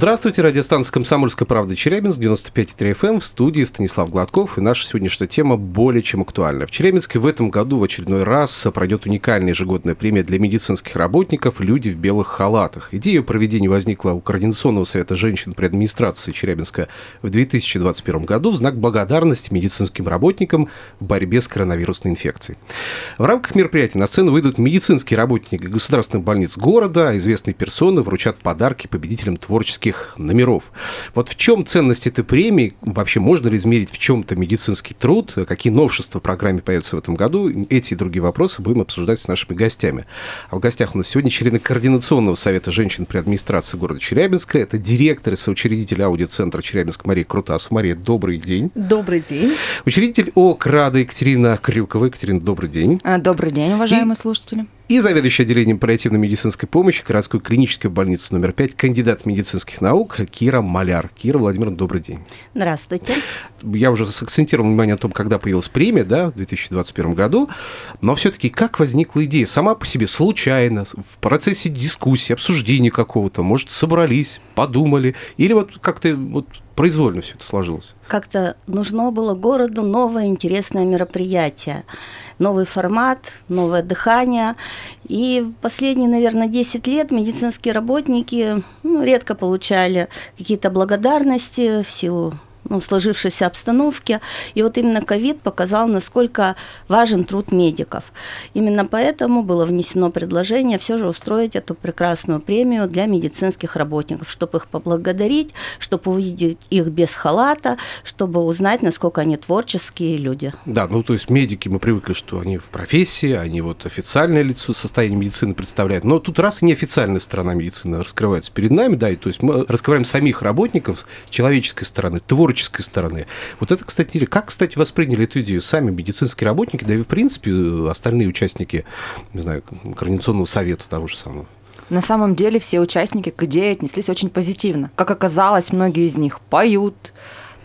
Здравствуйте, радиостанция «Комсомольская правда» Челябинск, 95,3 FM, эм, в студии Станислав Гладков, и наша сегодняшняя тема более чем актуальна. В Челябинске в этом году в очередной раз пройдет уникальная ежегодная премия для медицинских работников «Люди в белых халатах». Идея проведения возникла у Координационного совета женщин при администрации Челябинска в 2021 году в знак благодарности медицинским работникам в борьбе с коронавирусной инфекцией. В рамках мероприятия на сцену выйдут медицинские работники государственных больниц города, известные персоны вручат подарки победителям творческих медицинских номеров. Вот в чем ценность этой премии? Вообще можно ли измерить в чем-то медицинский труд? Какие новшества в программе появятся в этом году? Эти и другие вопросы будем обсуждать с нашими гостями. А в гостях у нас сегодня члены Координационного совета женщин при администрации города Челябинска. Это директор и соучредитель аудиоцентра Челябинск Мария Крутас. Мария, добрый день. Добрый день. Учредитель ОКРАДа Екатерина Крюкова. Екатерина, добрый день. А, добрый день, уважаемые и... слушатели и заведующий отделением паллиативной медицинской помощи городской клинической больницы номер 5, кандидат медицинских наук Кира Маляр. Кира Владимировна, добрый день. Здравствуйте. Я уже сакцентировал внимание о том, когда появилась премия, да, в 2021 году, но все-таки как возникла идея? Сама по себе случайно, в процессе дискуссии, обсуждения какого-то, может, собрались, подумали, или вот как-то вот произвольно все это сложилось? Как-то нужно было городу новое интересное мероприятие новый формат, новое дыхание. И последние, наверное, 10 лет медицинские работники ну, редко получали какие-то благодарности в силу ну, сложившейся обстановке. И вот именно ковид показал, насколько важен труд медиков. Именно поэтому было внесено предложение все же устроить эту прекрасную премию для медицинских работников, чтобы их поблагодарить, чтобы увидеть их без халата, чтобы узнать, насколько они творческие люди. Да, ну то есть медики, мы привыкли, что они в профессии, они вот официальное лицо состояния медицины представляют. Но тут раз и неофициальная сторона медицины раскрывается перед нами, да, и то есть мы раскрываем самих работников с человеческой стороны, творческой творческой стороны. Вот это, кстати, как, кстати, восприняли эту идею сами медицинские работники, да и, в принципе, остальные участники, не знаю, Координационного совета того же самого? На самом деле все участники к идее отнеслись очень позитивно. Как оказалось, многие из них поют,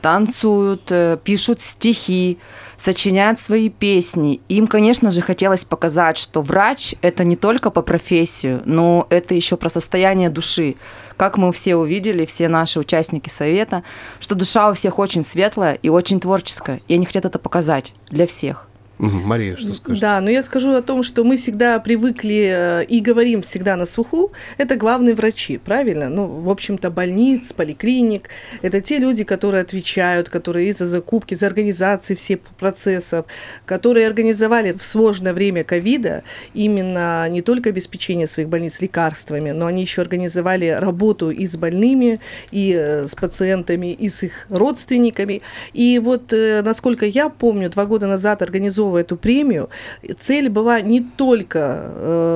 танцуют, э, пишут стихи, сочиняют свои песни. Им, конечно же, хотелось показать, что врач – это не только по профессию, но это еще про состояние души как мы все увидели, все наши участники совета, что душа у всех очень светлая и очень творческая, и они хотят это показать для всех. Мария, что скажете? Да, но я скажу о том, что мы всегда привыкли э, и говорим всегда на слуху, это главные врачи, правильно? Ну, в общем-то, больниц, поликлиник, это те люди, которые отвечают, которые и за закупки, за организации всех процессов, которые организовали в сложное время ковида именно не только обеспечение своих больниц лекарствами, но они еще организовали работу и с больными, и э, с пациентами, и с их родственниками. И вот, э, насколько я помню, два года назад организовали организовывая эту премию, цель была не только,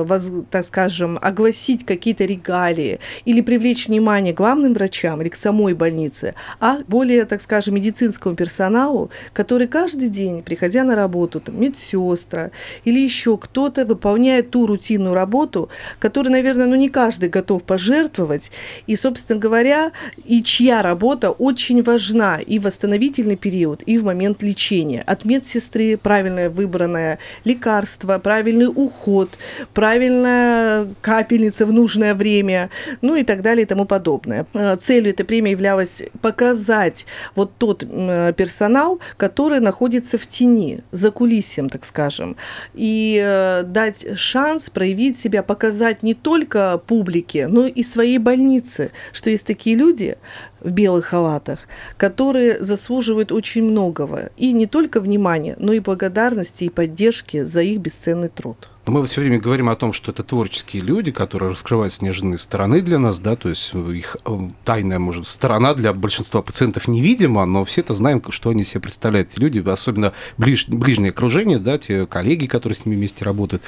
э, так скажем, огласить какие-то регалии или привлечь внимание главным врачам или к самой больнице, а более, так скажем, медицинскому персоналу, который каждый день, приходя на работу, там, медсестра или еще кто-то выполняет ту рутинную работу, которую, наверное, ну не каждый готов пожертвовать, и, собственно говоря, и чья работа очень важна и в восстановительный период, и в момент лечения. От медсестры правильно правильное выбранное лекарство, правильный уход, правильная капельница в нужное время, ну и так далее и тому подобное. Э, целью этой премии являлось показать вот тот персонал, который находится в тени, за кулисием, так скажем, и э, дать шанс проявить себя, показать не только публике, но и своей больнице, что есть такие люди, в белых халатах, которые заслуживают очень многого. И не только внимания, но и благодарности и поддержки за их бесценный труд. Но мы все время говорим о том, что это творческие люди, которые раскрывают снежные стороны для нас, да, то есть их э, тайная, может, сторона для большинства пациентов невидима, но все это знаем, что они себе представляют. Эти люди, особенно ближ, ближнее окружение, да, те коллеги, которые с ними вместе работают.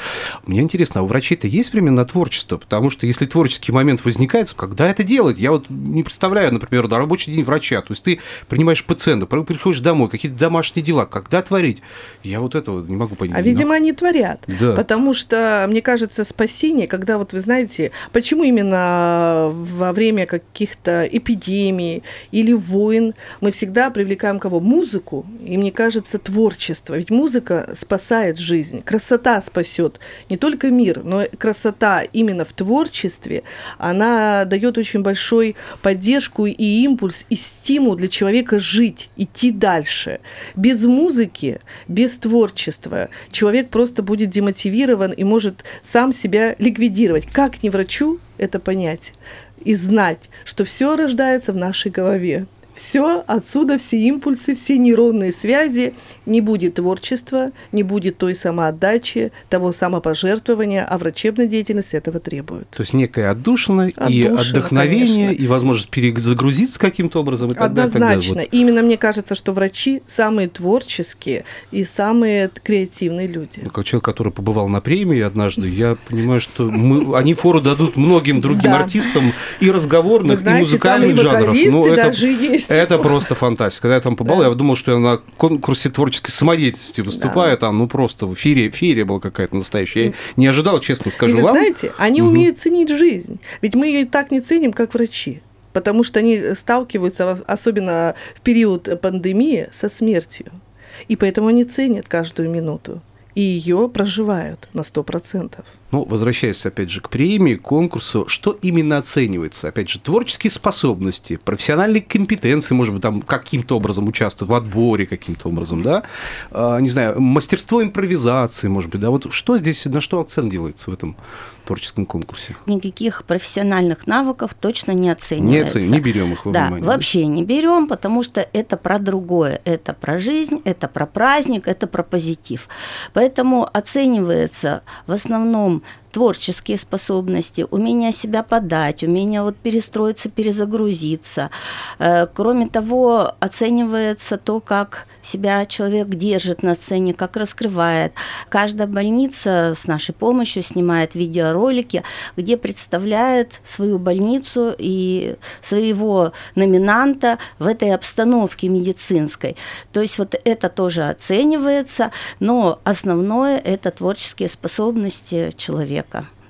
Мне интересно, а у врачей-то есть время на творчество? Потому что если творческий момент возникает, когда это делать? Я вот не представляю, например, на рабочий день врача. То есть ты принимаешь пациента, приходишь домой, какие-то домашние дела, когда творить? Я вот этого не могу понять. А, видимо, они творят. Да. Потому Потому что, мне кажется, спасение, когда вот вы знаете, почему именно во время каких-то эпидемий или войн мы всегда привлекаем кого? Музыку, и мне кажется, творчество. Ведь музыка спасает жизнь, красота спасет не только мир, но красота именно в творчестве, она дает очень большой поддержку и импульс, и стимул для человека жить, идти дальше. Без музыки, без творчества человек просто будет демотивирован и может сам себя ликвидировать. Как не врачу это понять и знать, что все рождается в нашей голове. Все, отсюда все импульсы, все нейронные связи, не будет творчества, не будет той самоотдачи, того самопожертвования, а врачебная деятельность этого требует. То есть некое отдушина, и Отдушина, отдохновение, конечно. и возможность перезагрузиться каким-то образом. И так и так далее. Однозначно. Вот. Именно мне кажется, что врачи самые творческие и самые креативные люди. Ну, Как человек, который побывал на премии однажды, я понимаю, что мы, они фору дадут многим другим Да. артистам и разговорных, Вы знаете, и музыкальных и жанров. Ну, это, даже есть. Это просто фантастика. Когда я там побывал, Да. я думал, что я на конкурсе творческой самодеятельности выступаю, там, ну просто в эфире, феерия была какая-то настоящая. Я не ожидал, честно скажу вы вам. знаете, они Мгм. умеют ценить жизнь. Ведь мы ее и так не ценим, как врачи. Потому что они сталкиваются, особенно в период пандемии, со смертью. И поэтому они ценят каждую минуту. И ее проживают на 100%. Ну, возвращаясь опять же к премии, конкурсу, что именно оценивается? Опять же, творческие способности, профессиональные компетенции, может быть, там каким-то образом участвуют в отборе каким-то образом, да? А, не знаю, мастерство импровизации, может быть, да? Вот что здесь, на что акцент делается в этом творческом конкурсе? Никаких профессиональных навыков точно не Не, оценивается. оцен- не берем их во Да, внимание. вообще не берем, потому что это про другое. Это про жизнь, это про праздник, это про позитив. Поэтому оценивается в основном творческие способности, умение себя подать, умение вот перестроиться, перезагрузиться. Э, Кроме того, оценивается то, как себя человек держит на сцене, как раскрывает. Каждая больница с нашей помощью снимает видеоролики, где представляет свою больницу и своего номинанта в этой обстановке медицинской. То есть вот это тоже оценивается, но основное это творческие способности человека.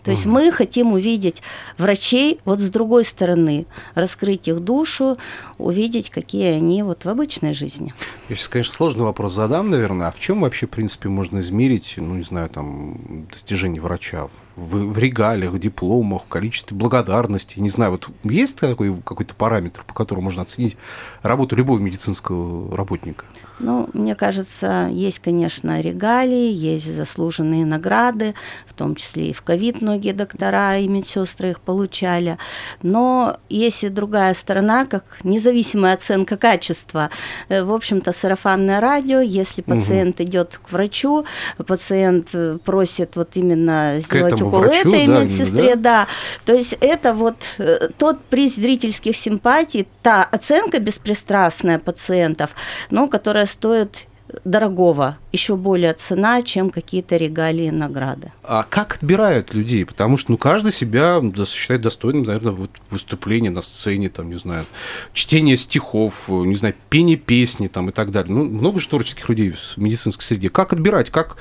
То есть мы хотим увидеть врачей вот с другой стороны, раскрыть их душу, увидеть, какие они вот в обычной жизни. Я сейчас, конечно, сложный вопрос задам, наверное. А в чем вообще, в принципе, можно измерить, ну, не знаю, там, достижения врача? В, в регалиях, в дипломах, в количестве благодарности? Не знаю, вот есть такой какой-то параметр, по которому можно оценить работу любого медицинского работника? Ну, мне кажется, есть, конечно, регалии, есть заслуженные награды, в том числе и в ковид многие доктора и медсестры их получали. Но есть и другая сторона, как независимая оценка качества. Э, В общем-то, сарафанное радио, если пациент идет к врачу, пациент э, просит вот именно сделать укол врачу, этой да, медсестре, именно, да. То есть это вот э, тот приз зрительских симпатий, та оценка беспристрастная пациентов, но которая стоит дорогого, еще более цена, чем какие-то регалии и награды. А как отбирают людей? Потому что, ну, каждый себя считает достойным, наверное, вот выступления на сцене, там, не знаю, чтение стихов, э, не знаю, пение песни, там, и так далее. Ну, много же творческих людей в медицинской среде. Как отбирать? Как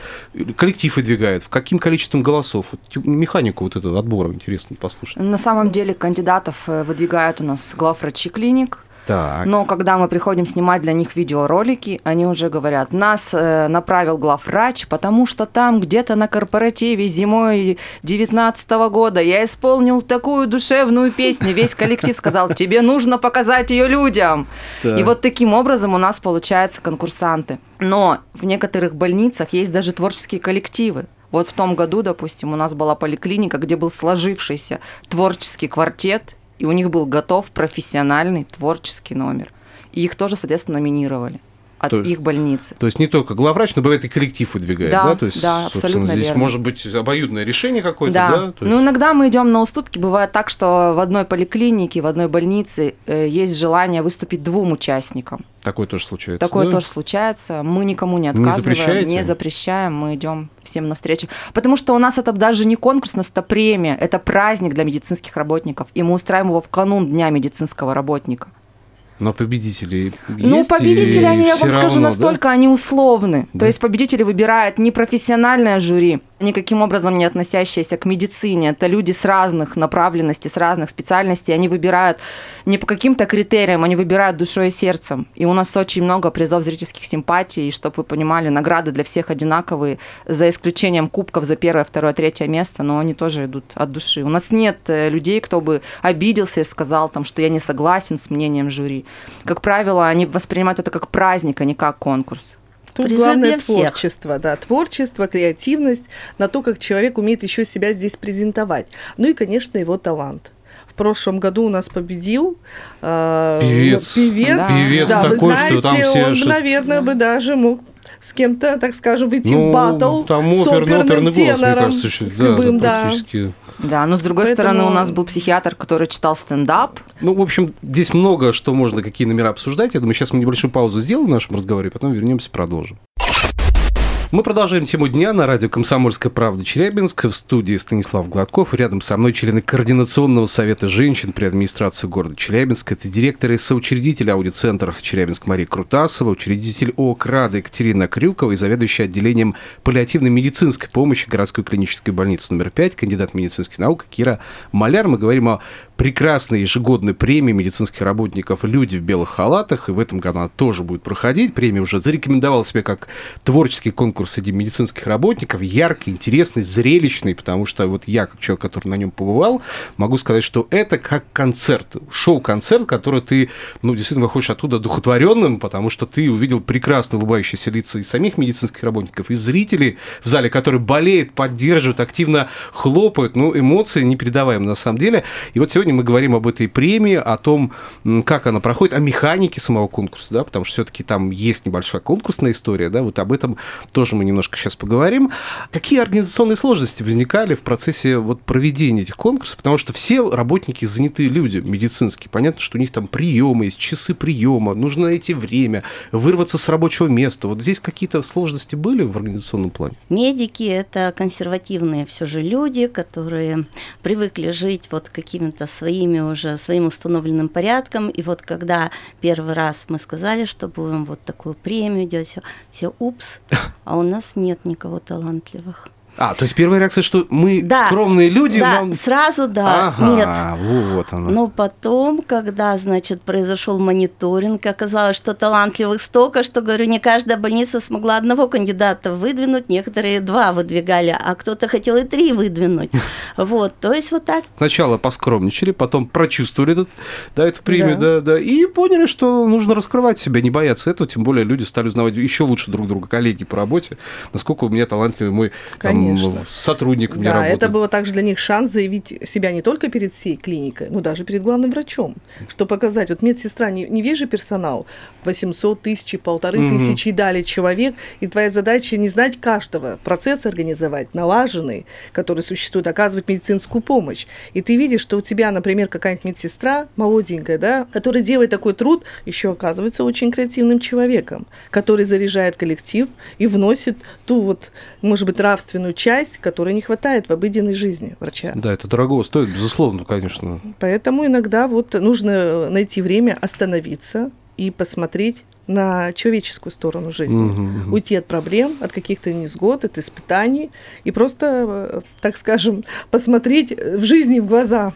коллектив выдвигает? В каким количеством голосов? Вот, механику вот этого отбора интересно послушать. На самом деле кандидатов э, выдвигают у нас главврачи клиник, Так. но когда мы приходим снимать для них видеоролики, они уже говорят, нас э, направил главврач, потому что там где-то на корпоративе зимой 19 года я исполнил такую душевную песню, весь коллектив сказал, тебе нужно показать ее людям. Так. И вот таким образом у нас получаются конкурсанты. Но в некоторых больницах есть даже творческие коллективы. Вот в том году, допустим, у нас была поликлиника, где был сложившийся творческий квартет, и у них был готов профессиональный творческий номер. И их тоже, соответственно, номинировали от То- их больницы. То есть не только главврач, но бывает и коллектив выдвигает, да? Да, То есть, да, абсолютно здесь верно. может быть обоюдное решение какое-то, Да. да? То есть- Ну, иногда мы идем на уступки. Бывает так, что в одной поликлинике, в одной больнице э, есть желание выступить двум участникам. Такое тоже случается. Такое да? тоже случается. Мы никому не Не отказываем, запрещаете? не запрещаем, мы идем всем навстречу. Потому что у нас это даже не конкурс, у нас это премия, это праздник для медицинских работников, и мы устраиваем его в канун Дня медицинского работника. Но победители ну, есть, победители, они, я вам скажу, равно, да? настолько они условны. Да. То есть победители выбирает не профессиональное жюри, никаким образом не относящиеся к медицине. Это люди с разных направленностей, с разных специальностей. Они выбирают не по каким-то критериям, они выбирают душой и сердцем. И у нас очень много призов зрительских симпатий, и чтобы вы понимали, награды для всех одинаковые, за исключением кубков за первое, второе, третье место, но они тоже идут от души. У нас нет э, людей, кто бы обиделся и сказал, там, что я не согласен с мнением жюри. Как правило, они воспринимают это как праздник, а не как конкурс. Тут Призы главное для всех. творчество, да, творчество, креативность, на то, как человек умеет еще себя здесь презентовать. Ну и, конечно, его талант. В прошлом году у нас победил э, Певец. певец, Да. Певец да, такой, вы знаете, что там все... он, что- наверное, бы даже мог с кем-то, так скажем, выйти Ну, в батл там с опер- оперным оперный голос, мне тенором, кажется, еще, с да, любым, да, да. но с другой Поэтому- стороны, у нас был психиатр, который читал стендап. Ну, в общем, здесь много что можно, какие номера обсуждать. Я думаю, сейчас мы небольшую паузу сделаем в нашем разговоре, потом вернемся, продолжим. Мы продолжаем тему дня на радио «Комсомольская правда» Челябинск. В студии Станислав Гладков. Рядом со мной члены Координационного совета женщин при администрации города Челябинска. Это директор и соучредитель аудиоцентра Челябинск Мария Крутасова, учредитель ООК «Рада» Екатерина Крюкова и заведующая отделением паллиативной медицинской помощи городской клинической больницы номер 5, кандидат медицинских наук Кира Маляр. Мы говорим о прекрасной ежегодной премии медицинских работников «Люди в белых халатах». И в этом году она тоже будет проходить. Премия уже зарекомендовала себя как творческий конкурс среди медицинских работников. Яркий, интересный, зрелищный, потому что вот я, как человек, который на нем побывал, могу сказать, что это как концерт, шоу-концерт, который ты, ну, действительно выходишь оттуда духотворенным, потому что ты увидел прекрасно улыбающиеся лица и самих медицинских работников, и зрителей в зале, которые болеют, поддерживают, активно хлопают. Ну, эмоции непередаваемые на самом деле. И вот сегодня мы говорим об этой премии, о том, как она проходит, о механике самого конкурса, да, потому что все-таки там есть небольшая конкурсная история, да, вот об этом тоже мы немножко сейчас поговорим. Какие организационные сложности возникали в процессе вот проведения этих конкурсов? Потому что все работники занятые люди медицинские. Понятно, что у них там приемы есть, часы приема, нужно найти время, вырваться с рабочего места. Вот здесь какие-то сложности были в организационном плане? Медики – это консервативные все же люди, которые привыкли жить вот какими-то своими уже, своим установленным порядком. И вот когда первый раз мы сказали, что будем вот такую премию делать, все, все упс, а у нас нет никого талантливых. А, то есть первая реакция, что мы Да, скромные люди, да, нам... сразу да, нет. Ага, вот оно. Но потом, когда, значит, произошел мониторинг, оказалось, что талантливых столько, что, говорю, не каждая больница смогла одного кандидата выдвинуть, некоторые два выдвигали, а кто-то хотел и три выдвинуть. Вот, то есть вот так. Сначала поскромничали, потом прочувствовали этот, да, эту премию, да. да, и поняли, что нужно раскрывать себя, не бояться этого, тем более люди стали узнавать еще лучше друг друга, коллеги по работе, насколько у меня талантливый мой там, Конечно. сотрудник у меня Да, работает. это было также для них шанс заявить себя не только перед всей клиникой, но даже перед главным врачом. Что показать, вот медсестра, не, не весь же персонал, 800 тысяч, полторы Мгм. тысячи и далее человек, и твоя задача не знать каждого, процесс организовать, налаженный, который существует, оказывать медицинскую помощь. И ты видишь, что у тебя, например, какая-нибудь медсестра молоденькая, да, которая делает такой труд, еще оказывается очень креативным человеком, который заряжает коллектив и вносит ту вот, может быть, нравственную часть, которой не хватает в обыденной жизни врача. Да, это дорого стоит, безусловно, конечно. Поэтому иногда вот нужно найти время остановиться и посмотреть на человеческую сторону жизни. Мгм, мгм. Уйти от проблем, от каких-то несгод, от испытаний и просто, э, так скажем, посмотреть в жизни в глаза,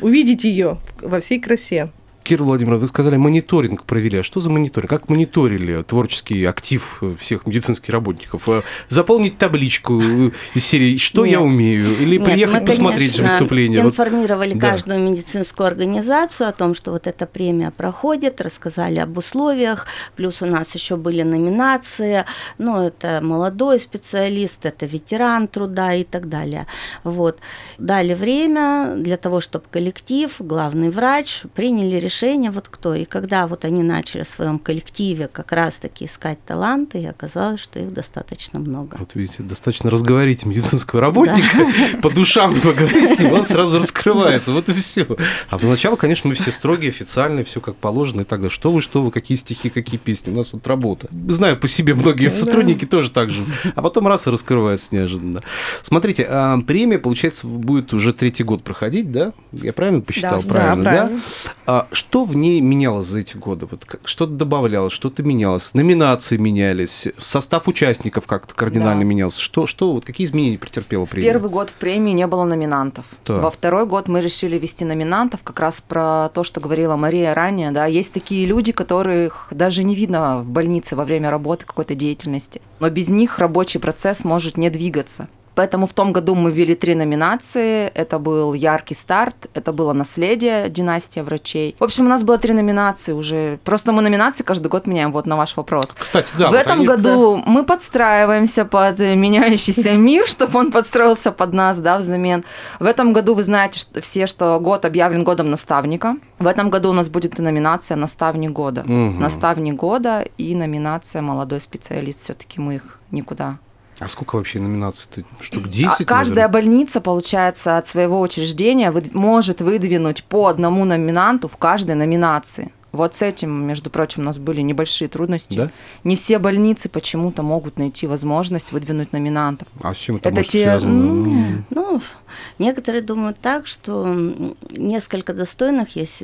увидеть ее во всей красе. Кира Владимировна, вы сказали, мониторинг провели. А что за мониторинг? Как мониторили творческий актив э, всех медицинских работников? Э, Заполнить табличку э, из серии «Что я Нет. умею?» Или Нет, приехать мы, посмотреть конечно, выступление? Вот информировали Да. каждую медицинскую организацию о том, что вот эта премия проходит, рассказали об условиях, плюс у нас еще были номинации, ну, это молодой специалист, это ветеран труда и так далее. Вот. Дали время для того, чтобы коллектив, главный врач приняли решение, вот кто. И когда вот они начали в своем коллективе как раз-таки искать таланты, и оказалось, что их достаточно много. Вот видите, достаточно разговорить медицинского работника, по душам поговорить с ним, он сразу раскрывается. Вот и все. А поначалу, конечно, мы все строгие, официальные, все как положено и так далее. Что вы, что вы, какие стихи, какие песни. У нас вот работа. Знаю по себе, многие Да. сотрудники тоже так же. А потом раз и раскрывается неожиданно. Смотрите, а премия, получается, будет уже третий год проходить, да? Я правильно посчитал? Да, правильно, да, правильно. А, что в ней менялось за эти годы? Вот что-то добавлялось, что-то менялось, номинации менялись, состав участников как-то кардинально Да. менялся. Что, что, вот какие изменения претерпела премия? Первый год в премии не было номинантов. Так. Во второй год мы решили вести номинантов, как раз про то, что говорила Мария ранее. Да, есть такие люди, которых даже не видно в больнице во время работы какой-то деятельности, но без них рабочий процесс может не двигаться. Поэтому в том году мы ввели три номинации. Это был яркий старт, это было наследие, династия врачей. В общем, у нас было три номинации уже. Просто мы номинации каждый год меняем. Вот на ваш вопрос. Кстати, да. в вот этом они- году мы подстраиваемся под меняющийся мир, чтобы он подстроился под нас, да, взамен. В этом году вы знаете что, все, что год объявлен годом наставника. В этом году у нас будет и номинация «Наставник года». Мгм. Наставник года и номинация «Молодой специалист». Все-таки мы их никуда. А сколько вообще номинаций? Штук 10? А каждая наверное? больница, получается, от своего учреждения выд- может выдвинуть по одному номинанту в каждой номинации. Вот с этим, между прочим, у нас были небольшие трудности. Да? Не все больницы почему-то могут найти возможность выдвинуть номинантов. А с чем это, Это может те, связано? Ну, некоторые думают так, что несколько достойных есть,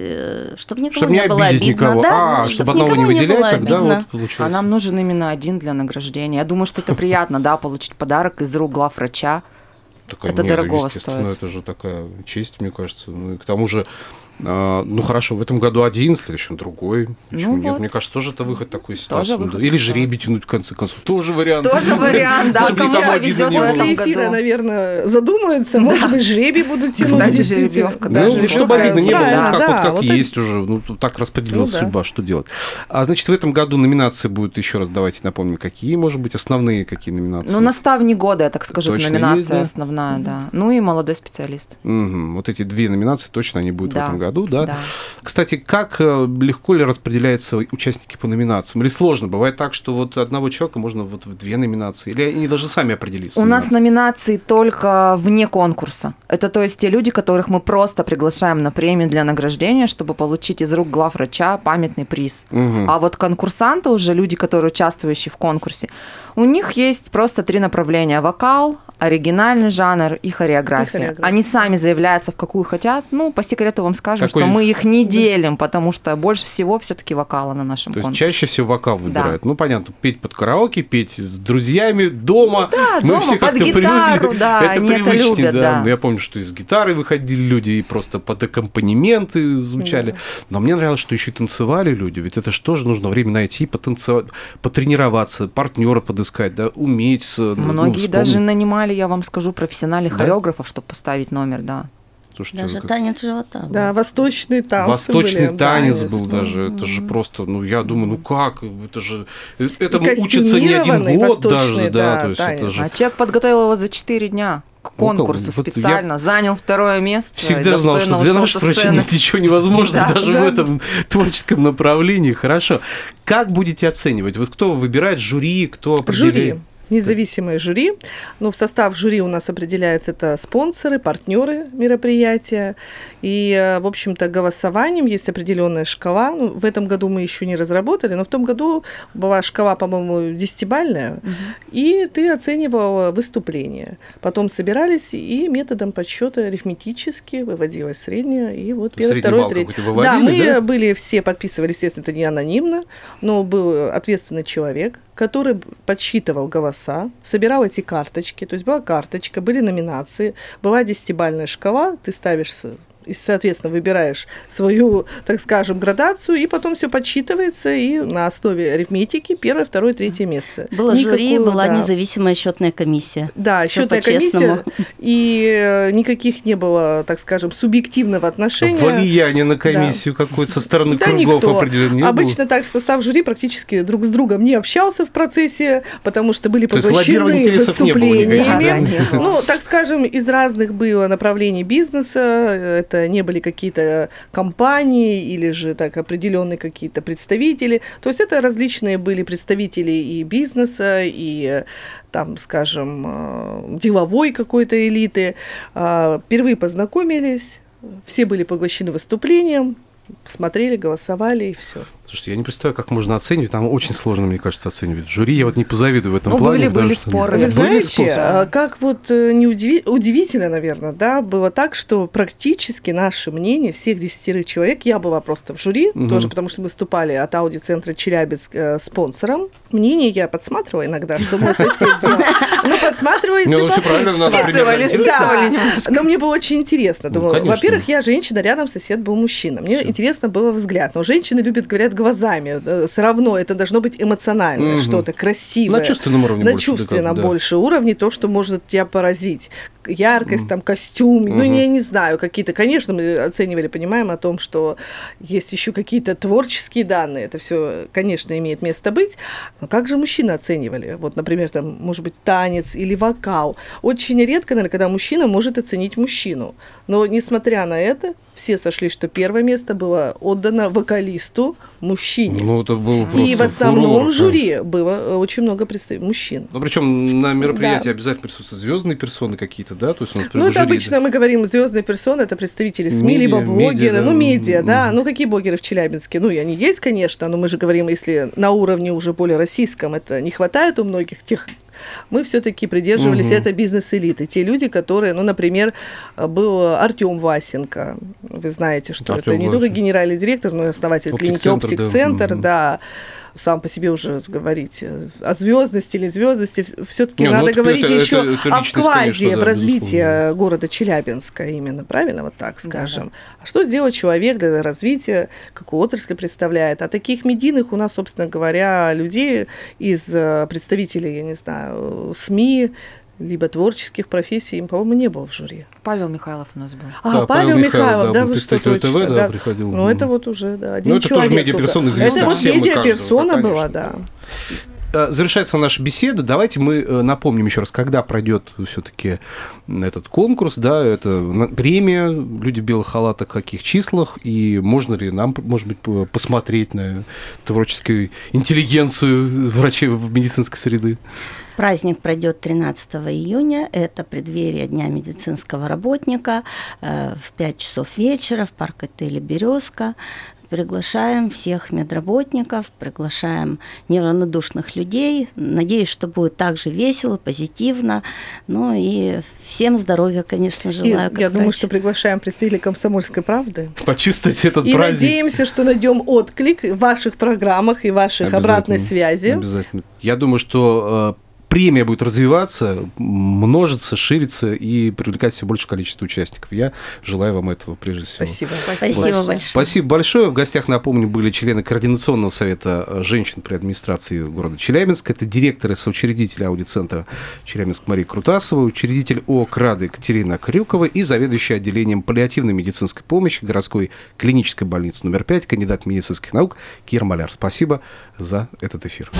чтобы никому Чтобы не не было обидно. никого. Да, а, чтоб чтобы одного не выделять, было тогда обидно. вот получается. А нам нужен именно один для награждения. Я думаю, что это приятно, да, получить подарок из рук главврача. Такая, Это не, естественно, стоит. это же такая честь, мне кажется. Ну и к тому же, а, ну хорошо, в этом году один, в следующем другой. Почему Ну нет? вот. Мне кажется, тоже это выход такой ситуации. Тоже выход Или жребий тянуть, в конце концов. Тоже вариант. Тоже вариант, да, кому повезет в этом После эфира, наверное, задумаются, может быть, жребий будут тянуть. Кстати, жеребьевка, Ну, даже ну, не чтобы обидно не было, ну, как, да, вот как есть уже, ну, так распределилась Ну, да. судьба, что делать. А значит, в этом году номинации будут, еще раз давайте напомним, какие, может быть, основные какие номинации? Ну, наставник года, я так скажу, номинация да? основная, да. Ну и молодой специалист. Мгм. Вот эти две номинации точно они будут в Да, этом году, да? да. Кстати, как э, легко ли распределяются участники по номинациям? Или сложно? Бывает так, что вот одного человека можно вот в две номинации? Или они должны сами определиться? У нас номинации только вне конкурса. Это то есть те люди, которых мы просто приглашаем на премию для награждения, чтобы получить из рук главврача памятный приз. Мгм. А вот конкурсанты уже, люди, которые участвующие в конкурсе, у них есть просто три направления. Вокал, оригинальный жанр и хореография. И хореография. Они сами заявляются, в какую хотят. Ну, по секрету вам скажем, Какой- что мы их не делим, потому что больше всего все-таки вокала на нашем То есть конкурсе. чаще всего вокал Да. выбирают. Ну, понятно, петь под караоке, петь с друзьями дома. Да, Мы дома, все под как-то гитару, привыкли. да, это они это привычнее, любят, да. Ну, Я помню, что из гитары выходили люди и просто под аккомпанементы звучали. Да. Но мне нравилось, что еще и танцевали люди. Ведь это же тоже нужно время найти, потанцевать, потренироваться, партнера подыскать, да, уметь. ну, Многие вспомнить. даже нанимали, я вам скажу, профессиональных Да? хореографов, чтобы поставить номер, да. Слушайте, Даже как- танец живота. Да, восточные танцы Восточный были, танец да, был даже, это же просто, ну я думаю, ну как, это же, этому учится не один год даже, восточный, да, да, то есть это танец. же А человек подготовил его за 4 дня к Ну, конкурсу как вот специально, занял второе место. и всегда знал, что для сцены. нет ничего невозможно, Да, даже да. в этом творческом направлении. Хорошо. Как будете оценивать? Вот кто выбирает жюри, кто определяет? Жюри. Независимое жюри. Но в состав жюри у нас определяется это спонсоры, партнеры мероприятия. И, э, в общем-то, голосованием есть определенная шкала. Ну, в этом году мы еще не разработали, но в том году была шкала, по-моему, десятибальная. И ты оценивал выступление. Потом собирались и методом подсчета арифметически выводилось среднее. И вот То первый, второй, третий. какой-то Да, мы выводили, да? были все подписывали, естественно, это не анонимно, но был ответственный человек, который подсчитывал голоса, собирал эти карточки, то есть была карточка, были номинации, была десятибальная шкала, ты ставишь и, соответственно, выбираешь свою, так скажем, градацию, и потом все подсчитывается, и на основе арифметики первое, второе, третье место. Было жюри, Никакую, была да. независимая счетная комиссия. Да, Всё счетная комиссия, и э, никаких не было, так скажем, субъективного отношения. Влияние на комиссию какое-то со стороны Да кругов никто. определенно не было? Обычно так состав жюри практически друг с другом не общался в процессе, потому что были поглощены не было выступлениями. никаких, Да. Ну, так скажем, из разных было направлений бизнеса. Это не были какие-то компании или же так определенные какие-то представители. То есть это различные были представители и бизнеса, и там, скажем, э, деловой какой-то элиты. А, Впервые познакомились, все были поглощены выступлением, смотрели, голосовали и все. Слушайте, я не представляю, как можно оценивать. Там очень сложно, мне кажется, оценивать. Жюри я вот не позавидую в этом Ну, плане. были- были потому что- споры. Вы Были знаете, споры? а, как вот э, не удиви- удивительно, наверное, да, было так, что практически наше мнение всех десятерых человек, я была просто в жюри, Мгм. тоже потому что мы выступали от аудиоцентра Челябинск э, спонсором. Мнение я подсматривала иногда, что мой сосед делал. Ну, подсматривала, если ну, надо Списывали, списывали. Но мне было очень интересно. Ну, Думаю, во-первых, я женщина, рядом сосед был мужчина. Мне. Интересно было взгляд. Но женщины любят, говорят, глазами. Все равно это должно быть эмоциональное Мгм. что-то, красивое. На чувственном уровне на больше, чувственно да. больше уровне, то, что может тебя поразить. Яркость, там, костюм, ну, я не знаю, какие-то, конечно, мы оценивали, понимаем о том, что есть еще какие-то творческие данные, это все, конечно, имеет место быть, но как же мужчины оценивали? Вот, например, там, может быть, танец или вокал. Очень редко, наверное, когда мужчина может оценить мужчину. Но, несмотря на это, все сошли, что первое место было отдано вокалисту, мужчине. Ну, это был И просто в основном фурор, жюри было э, очень много представителей мужчин. Ну, причем на мероприятии Да. обязательно присутствуют звездные персоны какие-то, да? То есть нас Ну, это жюри, обычно мы говорим звездные персоны, это представители СМИ, Медиа, либо медиа, блогеры, да. ну, медиа, да. Ну, какие блогеры в Челябинске? Ну, и они есть, конечно, но мы же говорим, если на уровне уже более российском это не хватает у многих тех мы все-таки придерживались Мгм. это бизнес-элиты. Те люди, которые, ну, например, был Артем Васенко. Вы знаете, что Артём это не только генеральный директор, но и основатель клиники Оптик-центр, да. Да. Сам по себе уже говорить э, о звездности или звездности, все-таки ну надо это- говорить это- еще это- это о вкладе конечно, в да, развитие безусловно. города Челябинска именно, правильно, вот так Да, скажем. А что сделать человек для развития, какую отрасль представляет? А таких медийных у нас, собственно говоря, людей из э, представителей, я не знаю, СМИ, либо творческих профессий, им, по-моему, не было в жюри. Павел Михайлов у нас был. А, Да, Павел, Павел Михайлов, да, да, вы что, точно, ТВ, да, приходил. Ну, это вот уже, да, один Ну, это тоже человек медиаперсона, только. известная Это вот медиаперсона да, была, да. Э, Завершается наша беседа. Давайте мы э, напомним еще раз, когда пройдет все-таки этот конкурс, да, это премия «Люди в белых халатах», в каких числах, и можно ли нам, может быть, по- посмотреть на творческую интеллигенцию врачей в медицинской среды? Праздник пройдет 13 июня. Это преддверие Дня медицинского работника э, в 5 часов вечера в парк-отеле «Березка». Приглашаем всех медработников, приглашаем неравнодушных людей. Надеюсь, что будет также весело, позитивно. Ну и всем здоровья, конечно, И желаю. как я думаю, врач. что приглашаем представителей комсомольской правды. Почувствовать этот И праздник. надеемся, что найдем отклик в ваших программах и ваших обратной связи. Обязательно. Я думаю, что э, премия будет развиваться, множиться, шириться и привлекать все большее количество участников. Я желаю вам этого прежде всего. Спасибо. Спасибо большое. большое. Спасибо большое. В гостях, напомню, были члены Координационного совета э, женщин при администрации города Челябинск. Это директор и соучредитель аудиоцентра Челябинск Мария Крутасова, учредитель ОК «Рада» Екатерина Крюкова и заведующая отделением паллиативной медицинской помощи городской клинической больницы номер 5, кандидат медицинских наук Кира Маляр. Спасибо за этот эфир.